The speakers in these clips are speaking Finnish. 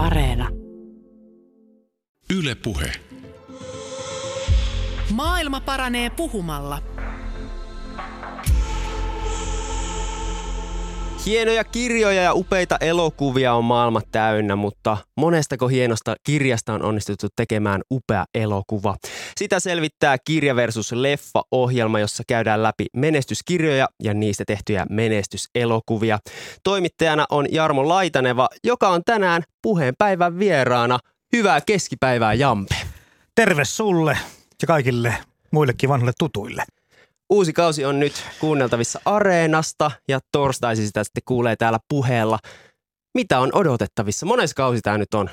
Areena. Yle Puhe. Maailma paranee puhumalla. Hienoja kirjoja ja upeita elokuvia on maailma täynnä, mutta monestako hienosta kirjasta on onnistuttu tekemään upea elokuva. Sitä selvittää Kirja versus Leffa-ohjelma, jossa käydään läpi menestyskirjoja ja niistä tehtyjä menestyselokuvia. Toimittajana on Jarmo Laitaneva, joka on tänään puheenpäivän vieraana. Hyvää keskipäivää, Jampe. Terve sulle ja kaikille muillekin vanhoille tutuille. Uusi kausi on nyt kuunneltavissa Areenasta ja torstaisin sitä sitten kuulee täällä puheella. Mitä on odotettavissa? Mones kausi tämä nyt on?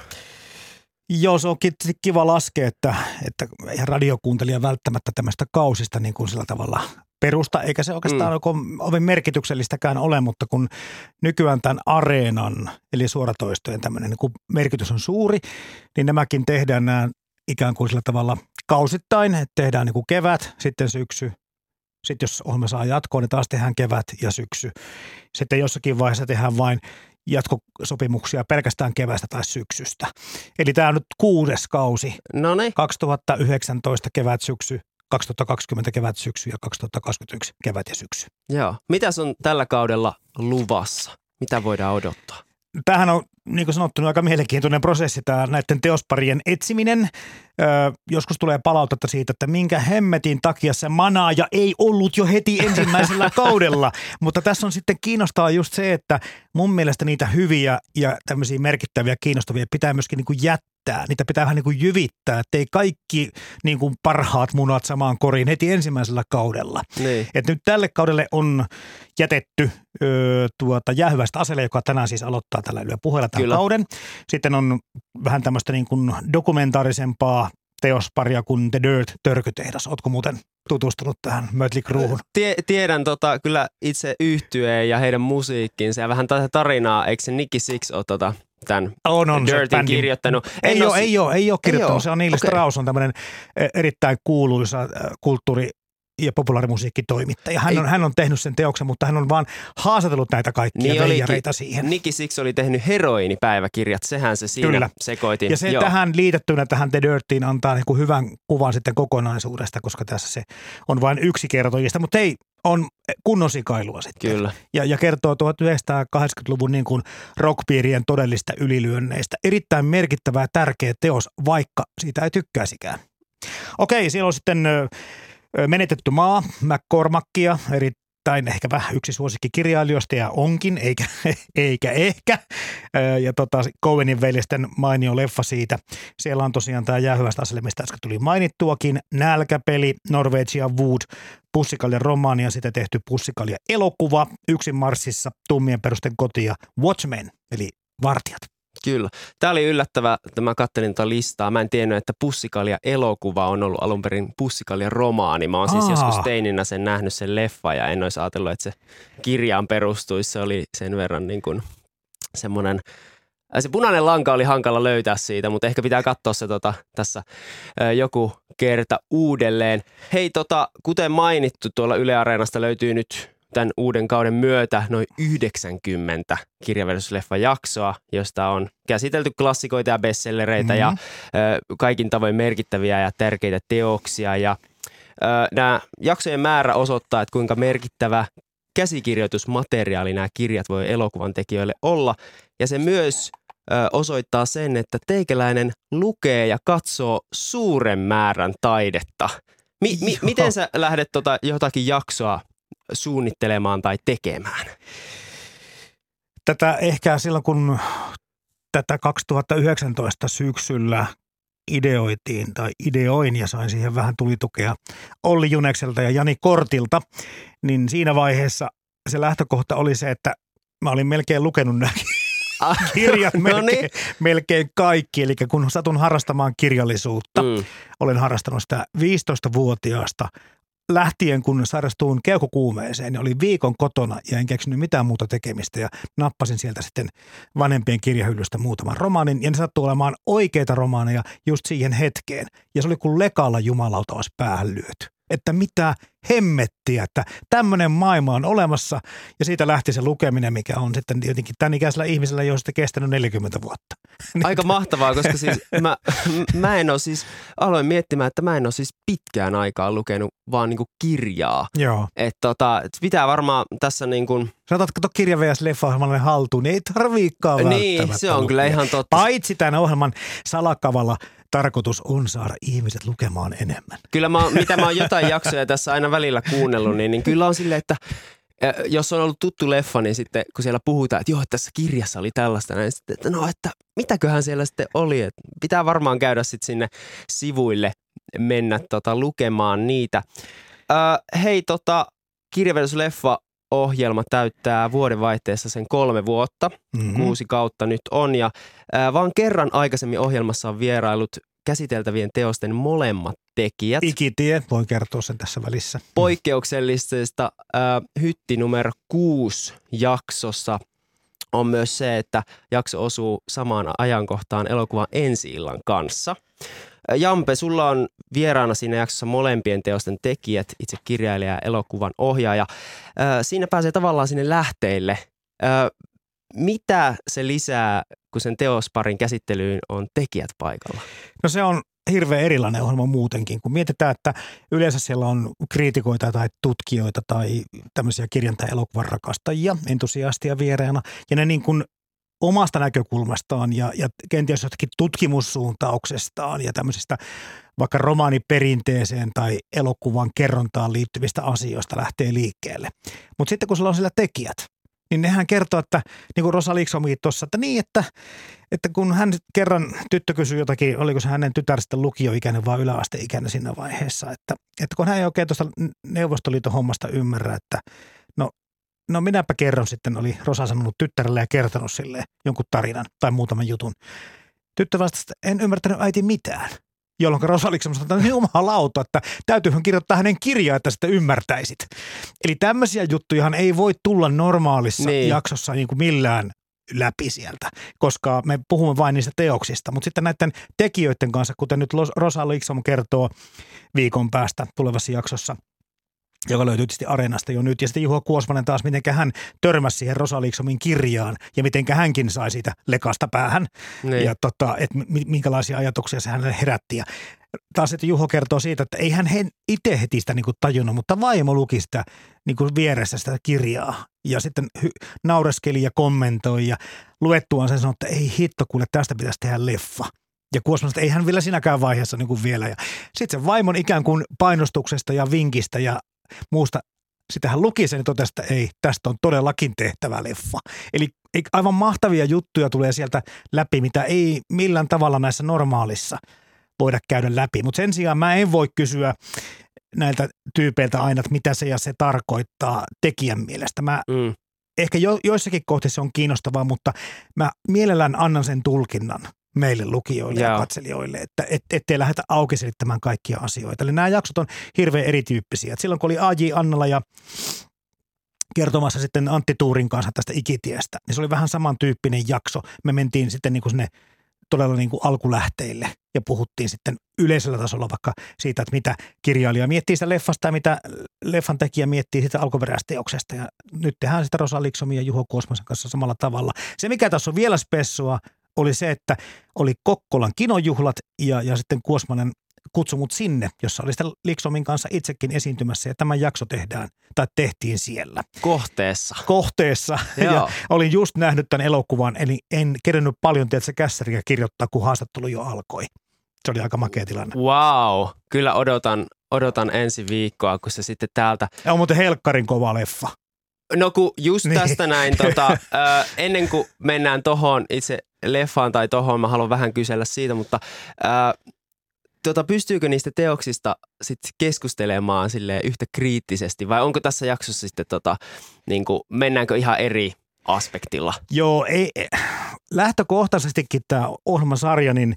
Joo, se onkin kiva laskea, että, että radiokuuntelija välttämättä tämmöistä kausista niin kuin sillä tavalla perusta, eikä se oikeastaan mm. ole merkityksellistäkään ole, mutta kun nykyään tämän areenan, eli suoratoistojen tämmöinen niin merkitys on suuri, niin nämäkin tehdään nämä ikään kuin sillä tavalla kausittain, että tehdään niin kuin kevät, sitten syksy, sitten jos ohjelma saa jatkoa, niin taas tehdään kevät ja syksy. Sitten jossakin vaiheessa tehdään vain jatkosopimuksia pelkästään kevästä tai syksystä. Eli tämä on nyt kuudes kausi. No niin. 2019 kevät, syksy, 2020 kevät, syksy ja 2021 kevät ja syksy. Joo. Mitäs on tällä kaudella luvassa? Mitä voidaan odottaa? Tämähän on, niin kuin sanottu, aika mielenkiintoinen prosessi tämä näiden teosparien etsiminen. Öö, joskus tulee palautetta siitä, että minkä hemmetin takia se manaaja ei ollut jo heti ensimmäisellä kaudella. Mutta tässä on sitten kiinnostaa just se, että mun mielestä niitä hyviä ja tämmöisiä merkittäviä kiinnostavia pitää myöskin niin kuin jättää jyvittää. Niitä pitää vähän niin kuin jyvittää, ettei kaikki niin kuin parhaat munat samaan koriin heti ensimmäisellä kaudella. Niin. Et nyt tälle kaudelle on jätetty ö, tuota, jäähyväistä aselle, joka tänään siis aloittaa tällä Yle puheella tämän Kyllä. kauden. Sitten on vähän tämmöistä niin kuin dokumentaarisempaa teosparia kuin The Dirt Törkytehdas. Ootko muuten tutustunut tähän Mötley Crewhun? Tie, tiedän tota, kyllä itse yhtyeen ja heidän musiikkinsa ja vähän tätä tarinaa. Eikö se Nicky Six ole tota, tämän on, on, Dirtin kirjoittanut. Ei ole, ei, ole, ei ole kirjoittanut. Ei ole. Se on Neil okay. Strauss on tämmöinen erittäin kuuluisa kulttuuri ja populaarimusiikkitoimittaja. Hän on, hän on tehnyt sen teoksen, mutta hän on vaan haastatellut näitä kaikkia niin veijareita siihen. Niki Six oli tehnyt heroinipäiväkirjat, sehän se siinä Kyllä. sekoitin. Ja se Joo. tähän liitettynä tähän The Dirtiin antaa niin kuin hyvän kuvan sitten kokonaisuudesta, koska tässä se on vain yksi kertojista. Mutta ei, on kunnon sikailua sitten. Kyllä. Ja, ja kertoo 1980-luvun niin kuin rockpiirien todellista ylilyönneistä. Erittäin merkittävä ja tärkeä teos, vaikka siitä ei tykkäisikään. Okei, siellä on sitten Menetetty maa, McCormackia, erittäin ehkä vähän yksi suosikki kirjailijoista ja onkin, eikä, eikä ehkä. Ja tota, Cowenin veljesten mainio leffa siitä. Siellä on tosiaan tämä jäähyvästä aselle, mistä äsken tuli mainittuakin. Nälkäpeli, Norvegia Wood, Pussikalja romaani ja sitten tehty Pussikalja elokuva. Yksin Marsissa, Tummien perusten koti ja Watchmen, eli Vartijat. Kyllä. Tämä oli yllättävä, että mä kattelin tuota listaa. Mä en tiennyt, että Pussikalja elokuva on ollut alun perin Pussikalja romaani. Mä oon siis Aa. joskus teininä sen nähnyt sen leffa ja en olisi ajatellut, että se kirjaan perustuisi. Se oli sen verran niin kuin semmoinen se punainen lanka oli hankala löytää siitä, mutta ehkä pitää katsoa se tota, tässä ö, joku kerta uudelleen. Hei, tota, kuten mainittu, tuolla Yle Areenasta löytyy nyt tämän uuden kauden myötä noin 90 kirjaversusleffa jaksoa, josta on käsitelty klassikoita ja bestsellereitä mm-hmm. ja ö, kaikin tavoin merkittäviä ja tärkeitä teoksia. Ja ö, nämä jaksojen määrä osoittaa, että kuinka merkittävä käsikirjoitusmateriaali nämä kirjat voi elokuvan tekijöille olla. Ja se myös ö, osoittaa sen, että teikäläinen lukee ja katsoo suuren määrän taidetta. Mi- mi- miten sä lähdet tota jotakin jaksoa suunnittelemaan tai tekemään? Tätä ehkä silloin, kun tätä 2019 syksyllä ideoitiin tai ideoin ja sain siihen vähän tulitukea Olli Junekselta ja Jani Kortilta, niin siinä vaiheessa se lähtökohta oli se, että mä olin melkein lukenut nämä ah, kirjat no melkein, no niin. melkein kaikki. Eli kun satun harrastamaan kirjallisuutta, mm. olen harrastanut sitä 15-vuotiaasta lähtien, kun sairastuin keuhkokuumeeseen, niin oli viikon kotona ja en keksinyt mitään muuta tekemistä ja nappasin sieltä sitten vanhempien kirjahyllystä muutaman romaanin ja ne sattuu olemaan oikeita romaaneja just siihen hetkeen. Ja se oli kuin lekalla jumalauta olisi päähän lyöty. Että mitä hemmettiä, että tämmöinen maailma on olemassa ja siitä lähti se lukeminen, mikä on sitten jotenkin tämän ikäisellä ihmisellä jo sitten kestänyt 40 vuotta. Aika mahtavaa, koska siis mä, mä en ole siis, aloin miettimään, että mä en ole siis pitkään aikaa lukenut vaan niin kuin kirjaa. Joo. Että tota, et pitää varmaan tässä niin kuin, Sanotaan, että kirja vs. leffa haltuun, niin ei tarviikaan niin se on kyllä ihan totta. Paitsi tämän ohjelman salakavalla tarkoitus on saada ihmiset lukemaan enemmän. Kyllä mä, mitä mä oon jotain jaksoja tässä aina välillä kuunnellut, niin, niin kyllä on silleen, että jos on ollut tuttu leffa, niin sitten kun siellä puhutaan, että joo, tässä kirjassa oli tällaista, niin sitten, että no, että mitäköhän siellä sitten oli. Että pitää varmaan käydä sitten sinne sivuille mennä tota, lukemaan niitä. Äh, hei, tota, kirjavedosleffa ohjelma täyttää vuodenvaihteessa sen kolme vuotta. Mm-hmm. Kuusi kautta nyt on ja ää, vaan kerran aikaisemmin ohjelmassa on vierailut käsiteltävien teosten molemmat tekijät. Ikitie, voi kertoa sen tässä välissä. Poikkeuksellisesta ää, hytti numero kuusi jaksossa on myös se, että jakso osuu samaan ajankohtaan elokuvan ensi-illan kanssa. Jampe, sulla on vieraana siinä jaksossa molempien teosten tekijät, itse kirjailija ja elokuvan ohjaaja. Siinä pääsee tavallaan sinne lähteille. Mitä se lisää, kun sen teosparin käsittelyyn on tekijät paikalla? No se on hirveän erilainen ohjelma muutenkin, kun mietitään, että yleensä siellä on kriitikoita tai tutkijoita tai tämmöisiä kirjan tai elokuvan rakastajia, entusiastia vieraana, ja ne niin kuin omasta näkökulmastaan ja, ja kenties jostakin tutkimussuuntauksestaan ja tämmöisestä vaikka romaaniperinteeseen tai elokuvan kerrontaan liittyvistä asioista lähtee liikkeelle. Mutta sitten kun sulla on siellä tekijät, niin nehän kertoo, että niin kuin Rosa Liksomi tuossa, että niin, että, että kun hän kerran tyttö kysyi jotakin, oliko se hänen tytär sitten lukioikäinen vai yläasteikäinen siinä vaiheessa, että, että kun hän ei oikein tuosta Neuvostoliiton hommasta ymmärrä, että no, no minäpä kerron sitten, oli Rosa sanonut tyttärelle ja kertonut sille jonkun tarinan tai muutaman jutun. Tyttö vastasi, että en ymmärtänyt äiti mitään jolloin Rosa oli semmoista, että jumalauta, että täytyyhän kirjoittaa hänen kirjaa, että sitä ymmärtäisit. Eli tämmöisiä juttujahan ei voi tulla normaalissa Niin. niin. jaksossa niin kuin millään läpi sieltä, koska me puhumme vain niistä teoksista. Mutta sitten näiden tekijöiden kanssa, kuten nyt Rosa Liksom kertoo viikon päästä tulevassa jaksossa, joka löytyy tietysti Areenasta jo nyt. Ja sitten Juho Kuosmanen taas, miten hän törmäsi siihen Rosa Liksomin kirjaan ja miten hänkin sai siitä lekasta päähän Niin. ja tota, että mi- minkälaisia ajatuksia se hänelle herätti. Ja taas sitten Juho kertoo siitä, että ei hän itse heti sitä niinku tajunnut, mutta vaimo luki sitä niinku vieressä sitä kirjaa ja sitten hy- naureskeli ja kommentoi ja luettuaan sen sanoi, että ei hitto kuule, tästä pitäisi tehdä leffa. Ja Kuosman että ei hän vielä sinäkään vaiheessa niin kuin vielä. Ja sitten se vaimon ikään kuin painostuksesta ja vinkistä ja muusta, sitä hän luki sen totesi, että ei, tästä on todellakin tehtävä leffa. Eli aivan mahtavia juttuja tulee sieltä läpi, mitä ei millään tavalla näissä normaalissa voida käydä läpi. Mutta sen sijaan mä en voi kysyä näiltä tyypeiltä aina, että mitä se ja se tarkoittaa tekijän mielestä. Mä Mm. ehkä jo, joissakin kohdissa se on kiinnostavaa, mutta mä mielellään annan sen tulkinnan meille lukijoille Joo. ja katselijoille, että et, ettei lähdetä auki selittämään kaikkia asioita. Eli nämä jaksot on hirveän erityyppisiä. Et silloin kun oli A.J. Annala ja kertomassa sitten Antti Tuurin kanssa tästä ikitiestä, niin se oli vähän samantyyppinen jakso. Me mentiin sitten niin kuin sinne todella niin kuin alkulähteille ja puhuttiin sitten yleisellä tasolla vaikka siitä, että mitä kirjailija miettii sitä leffasta ja mitä leffan tekijä miettii sitä alkuperäisteoksesta. Ja nyt tehdään sitä Rosa Liksomin ja Juho Kuosmasen kanssa samalla tavalla. Se, mikä tässä on vielä spessua, oli se, että oli Kokkolan kinojuhlat ja, ja sitten Kuosmanen kutsui mut sinne, jossa oli sitten Liksomin kanssa itsekin esiintymässä ja tämä jakso tehdään tai tehtiin siellä Kohteessa. kohteessa. Joo. Ja olin just nähnyt tämän elokuvan, eli en kerännyt paljon tietysti kässäriä kirjoittaa, kun haastattelu jo alkoi. Se oli aika makea tilanne. Wow. Kyllä odotan, odotan ensi viikkoa, kun se sitten täältä Ja on muuten helkkarin kova leffa. No kun just Niin. tästä näin, tota, ö, ennen kuin mennään tohon itse leffaan tai tohon, mä haluan vähän kysellä siitä, mutta ö, tota, pystyykö niistä teoksista sit keskustelemaan sille yhtä kriittisesti? Vai onko tässä jaksossa sitten tota, niin kuin, mennäänkö ihan eri aspektilla? Joo, ei- lähtökohtaisestikin tämä ohjelmasarja, niin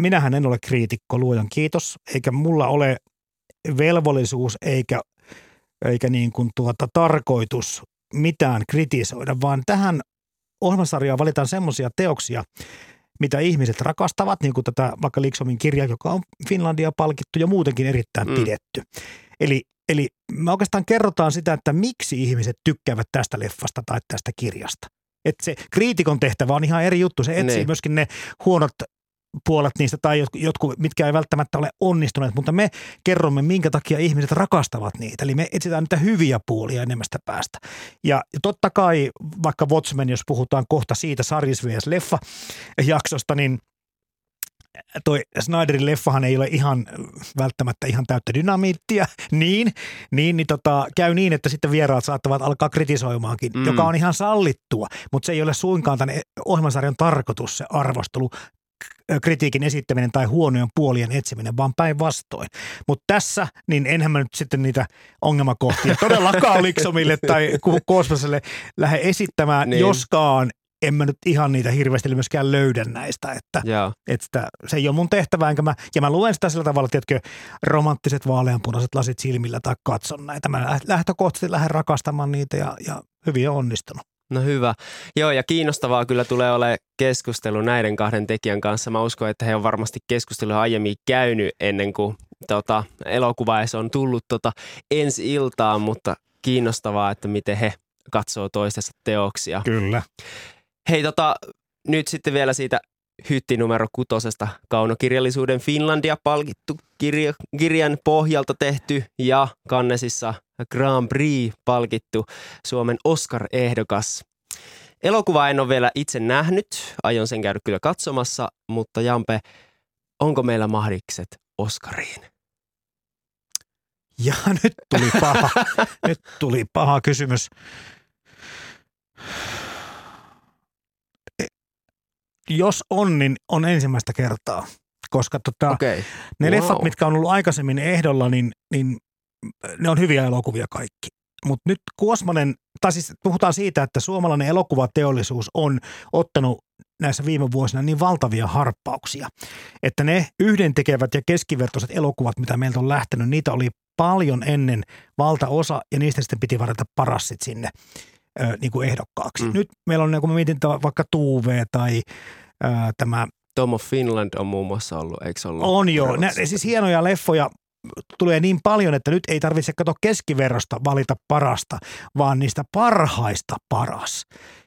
minähän en ole kriitikko, luojan kiitos, eikä mulla ole velvollisuus eikä, eikä niin kuin tuota tarkoitus mitään kritisoida, vaan tähän ohjelmasarjaan valitaan semmoisia teoksia, mitä ihmiset rakastavat, niin kuin tätä vaikka Liksomin kirja, joka on Finlandia palkittu ja muutenkin erittäin Mm. pidetty. Eli, eli me oikeastaan kerrotaan sitä, että miksi ihmiset tykkäävät tästä leffasta tai tästä kirjasta. Että se kriitikon tehtävä on ihan eri juttu. Se etsii Niin. myöskin ne huonot puolet niistä tai jotkut- mitkä ei välttämättä ole onnistuneet, mutta me kerromme, minkä takia ihmiset rakastavat niitä. Eli me etsitään niitä hyviä puolia enemmästä päästä. Ja totta kai, vaikka Watchmen, jos puhutaan kohta siitä sarjis vs. leffa jaksosta, niin toi Snyderin leffahan ei ole ihan välttämättä ihan täyttä dynamiittia, niin, niin, niin tota, käy niin, että sitten vieraat saattavat alkaa kritisoimaankin, Mm. joka on ihan sallittua, mutta se ei ole suinkaan tämän ohjelmasarjan tarkoitus se arvostelu, kritiikin esittäminen tai huonojen puolien etsiminen, vaan päinvastoin. Mutta tässä, niin enhän mä nyt sitten niitä ongelmakohtia todellakaan Liksomille tai Kosmoselle lähde esittämään, Niin. joskaan en mä nyt ihan niitä hirveästi myöskään löydä näistä, että että se ei ole mun tehtävä, enkä mä, ja mä luen sitä sillä tavalla, tiedätkö, romanttiset vaaleanpunaiset lasit silmillä tai katson näitä. Mä läht- lähtökohtaisesti lähden rakastamaan niitä ja, ja hyvin on onnistunut. No hyvä. Joo, ja kiinnostavaa kyllä tulee olemaan keskustelu näiden kahden tekijän kanssa. Mä uskon, että he on varmasti keskustelua aiemmin käynyt ennen kuin tota, elokuva on tullut tota, ensi iltaan, mutta kiinnostavaa, että miten he katsoo toistensa teoksia. Kyllä. Hei, tota, nyt sitten vielä siitä hytti numero kutosesta kaunokirjallisuuden Finlandia palkittu kirja, kirjan pohjalta tehty ja Cannesissa Grand Prix palkittu Suomen Oscar-ehdokas. Elokuva en ole vielä itse nähnyt, aion sen käydä kyllä katsomassa, mutta Jampe, onko meillä mahdikset Oscariin? Ja nyt tuli paha, nyt tuli paha kysymys. Jos on, niin on ensimmäistä kertaa. Koska tota. Okay. Ne Wow. leffat, mitkä on ollut aikaisemmin ehdolla, niin, niin ne on hyviä elokuvia kaikki. Mutta nyt Kuosmanen, tai siis puhutaan siitä, että suomalainen elokuvateollisuus on ottanut näissä viime vuosina niin valtavia harppauksia, että ne yhdentekevät ja keskivertoiset elokuvat, mitä meiltä on lähtenyt, niitä oli paljon ennen valtaosa ja niistä sitten piti varata paras sit sinne ö, niin kuin ehdokkaaksi. Mm. Nyt meillä on, niin kun mä mietin vaikka Tuve tai ö, tämä Tom of Finland on muun muassa ollut, eikö se ollut? on joo. Nä, siis hienoja leffoja tulee niin paljon, että nyt ei tarvitse katsoa keskiverrosta valita parasta, vaan niistä parhaista paras.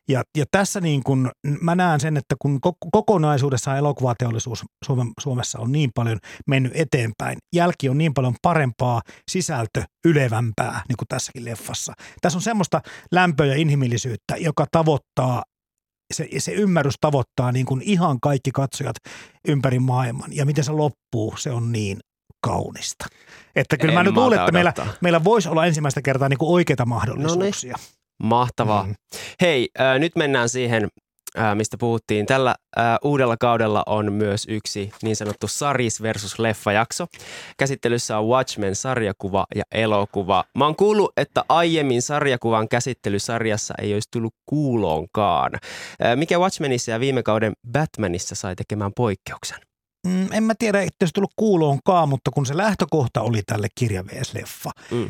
Ja, ja tässä niin kun, mä näen sen, että kun ko- kokonaisuudessaan elokuvateollisuus Suomen, Suomessa on niin paljon mennyt eteenpäin, jälki on niin paljon parempaa, sisältö ylevämpää, niin kuin tässäkin leffassa. Tässä on semmoista lämpöä ja inhimillisyyttä, joka tavoittaa se, se ymmärrys tavoittaa niin kuin ihan kaikki katsojat ympäri maailman. Ja miten se loppuu, se on niin kaunista. Että kyllä En mä nyt luulen, että meillä, meillä voisi olla ensimmäistä kertaa niin kuin oikeita mahdollisuuksia. Mahtavaa. Mm. Hei, äh, nyt mennään siihen, äh, mistä puhuttiin. Tällä äh, uudella kaudella on myös yksi niin sanottu Saris versus leffa-jakso. Käsittelyssä on Watchmen sarjakuva ja elokuva. Mä oon kuullut, että aiemmin sarjakuvan käsittely sarjassa ei olisi tullut kuuloonkaan. Äh, mikä Watchmenissa ja viime kauden Batmanissa sai tekemään poikkeuksen? Mm, en mä tiedä, että olisi tullut kuuloonkaan, mutta kun se lähtökohta oli tälle kirja vs. leffa, Mm.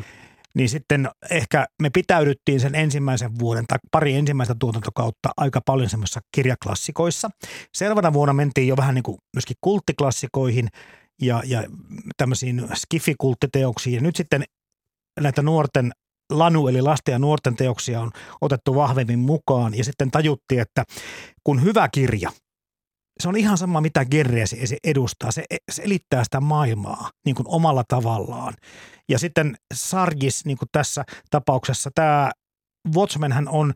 Niin sitten ehkä me pitäydyttiin sen ensimmäisen vuoden tai pari ensimmäistä tuotantokautta aika paljon semmoisissa kirjaklassikoissa. Seuraavana vuonna mentiin jo vähän niin kuin myöskin kulttiklassikoihin ja, ja tämmöisiin skifikulttiteoksiin. Ja nyt sitten näitä nuorten lanu eli lasten ja nuorten teoksia on otettu vahvemmin mukaan ja sitten tajuttiin, että kun hyvä kirja, se on ihan sama mitä genreä se se edustaa. Se, se elittää sitä maailmaa niin kuin omalla tavallaan. Ja sitten Sargis, niin kuin tässä tapauksessa, tämä Watchmenhän on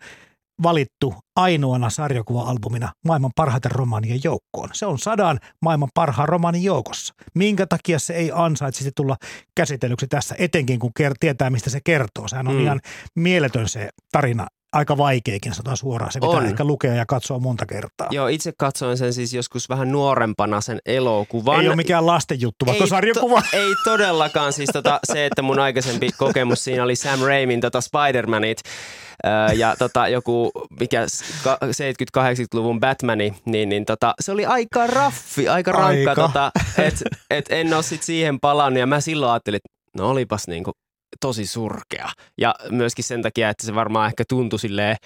valittu ainoana sarjakuva-albumina maailman parhaiten romaanien joukkoon. Se on sadan maailman parhaan romaanin joukossa. Minkä takia se ei ansaitsisi tulla käsitellyksi tässä, etenkin kun ker- tietää, mistä se kertoo. Sehän on Mm. mm. ihan mieletön se tarina, aika vaikeakin, sanotaan suoraan. Se pitää On. ehkä lukea ja katsoa monta kertaa. Joo, itse katsoin sen siis joskus vähän nuorempana sen elokuvan. Ei ole mikään lasten juttu, vaikka Ei sarjakuva. To, ei todellakaan. Siis tota, se, että mun aikaisempi kokemus siinä oli Sam Raimin tota Spider-Manit öö, ja tota, joku mikä s- ka- 70-80-luvun Batmani, niin, niin tota, se oli aika raffi, aika rankka. Aika. Tota, et, et en ole sit siihen palannut ja mä silloin ajattelin, että no olipas niinku tosi surkea. Ja myöskin sen takia, että se varmaan ehkä tuntui silleen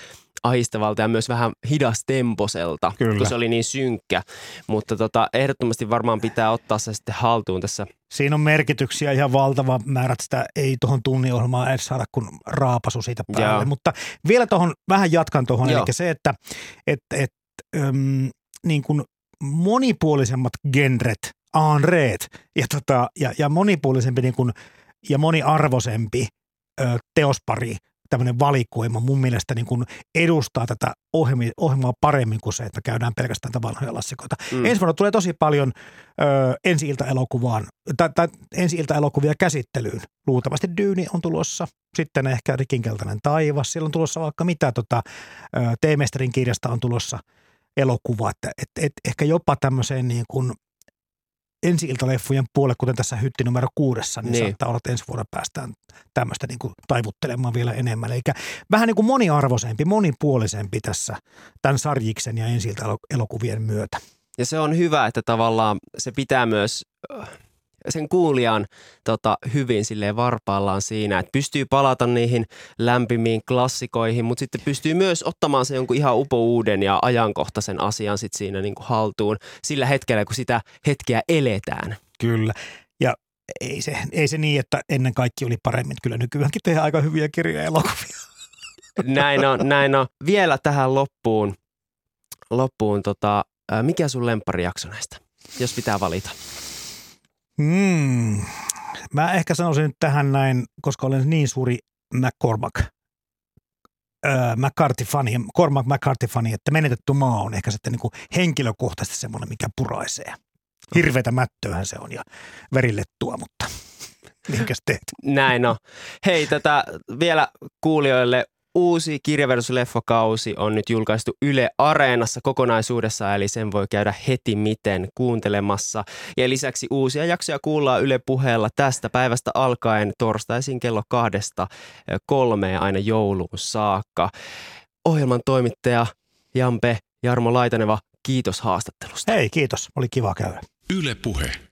ahistavalta ja myös vähän hidastemposelta, Kyllä. kun se oli niin synkkä. Mutta tota, ehdottomasti varmaan pitää ottaa se sitten haltuun tässä Siinä on merkityksiä ihan valtava määrä, että sitä ei tuohon tunnin ohjelmaan edes saada kun raapasu siitä päälle. Joo. Mutta vielä tuohon, vähän jatkan tuohon, eli se, että et, et, äm, niin kuin monipuolisemmat genret, aanreet ja, tota, ja, ja monipuolisempi niin kuin, ja moniarvoisempi ö, teospari, tämmöinen valikoima mun mielestä niin kuin edustaa tätä ohjelmaa paremmin kuin se, että käydään pelkästään tätä vanhoja lassikoita. Mm. Ensi vuonna tulee tosi paljon ö, ensi-ilta-elokuvaan, tai, tai ensi-ilta-elokuvia käsittelyyn. Luultavasti Dyyni on tulossa, sitten ehkä Rikinkeltainen taivas, siellä on tulossa vaikka mitä, tota, ö, Teemesterin kirjasta on tulossa elokuva, että et, et, ehkä jopa tämmöiseen niin kuin ensi-iltaleffujen puolelle, kuten tässä hytti numero kuudessa, niin, Niin. saattaa olla, että ensi vuonna päästään tämmöistä niin kuin taivuttelemaan vielä enemmän. Eli vähän niin kuin moniarvoisempi, monipuolisempi tässä tämän sarjiksen ja ensi elokuvien myötä. Ja se on hyvä, että tavallaan se pitää myös sen kuulijan tota, hyvin silleen varpaallaan siinä, että pystyy palata niihin lämpimiin klassikoihin, mutta sitten pystyy myös ottamaan se jonkun ihan upouuden ja ajankohtaisen asian sit siinä niin kuin haltuun sillä hetkellä, kun sitä hetkeä eletään. Kyllä. Ja ei se, ei se niin, että ennen kaikki oli paremmin. Kyllä nykyäänkin tehdään aika hyviä kirjoja ja elokuvia. Näin on, näin on. Vielä tähän loppuun, loppuun tota, mikä sun lempparijakso näistä, jos pitää valita? Hmm. Mä ehkä sanoisin nyt tähän näin, koska olen niin suuri McCormack öö, McCarthy-fani, Cormac McCarthy-fani, että menetetty maa on ehkä sitten niin henkilökohtaisesti semmoinen, mikä puraisee. Hirveätä mättöähän se on ja verilettua, mutta minkäs teet? Näin on. Hei, tätä vielä kuulijoille uusi kirja versus leffakausi on nyt julkaistu Yle Areenassa kokonaisuudessa, eli sen voi käydä heti miten kuuntelemassa. Ja lisäksi uusia jaksoja kuullaan Yle puheella tästä päivästä alkaen torstaisin kello kahdesta kolmeen aina jouluun saakka. Ohjelman toimittaja Jampe Jarmo Laitaneva, kiitos haastattelusta. Hei, kiitos. Oli kiva käydä. Yle Puhe.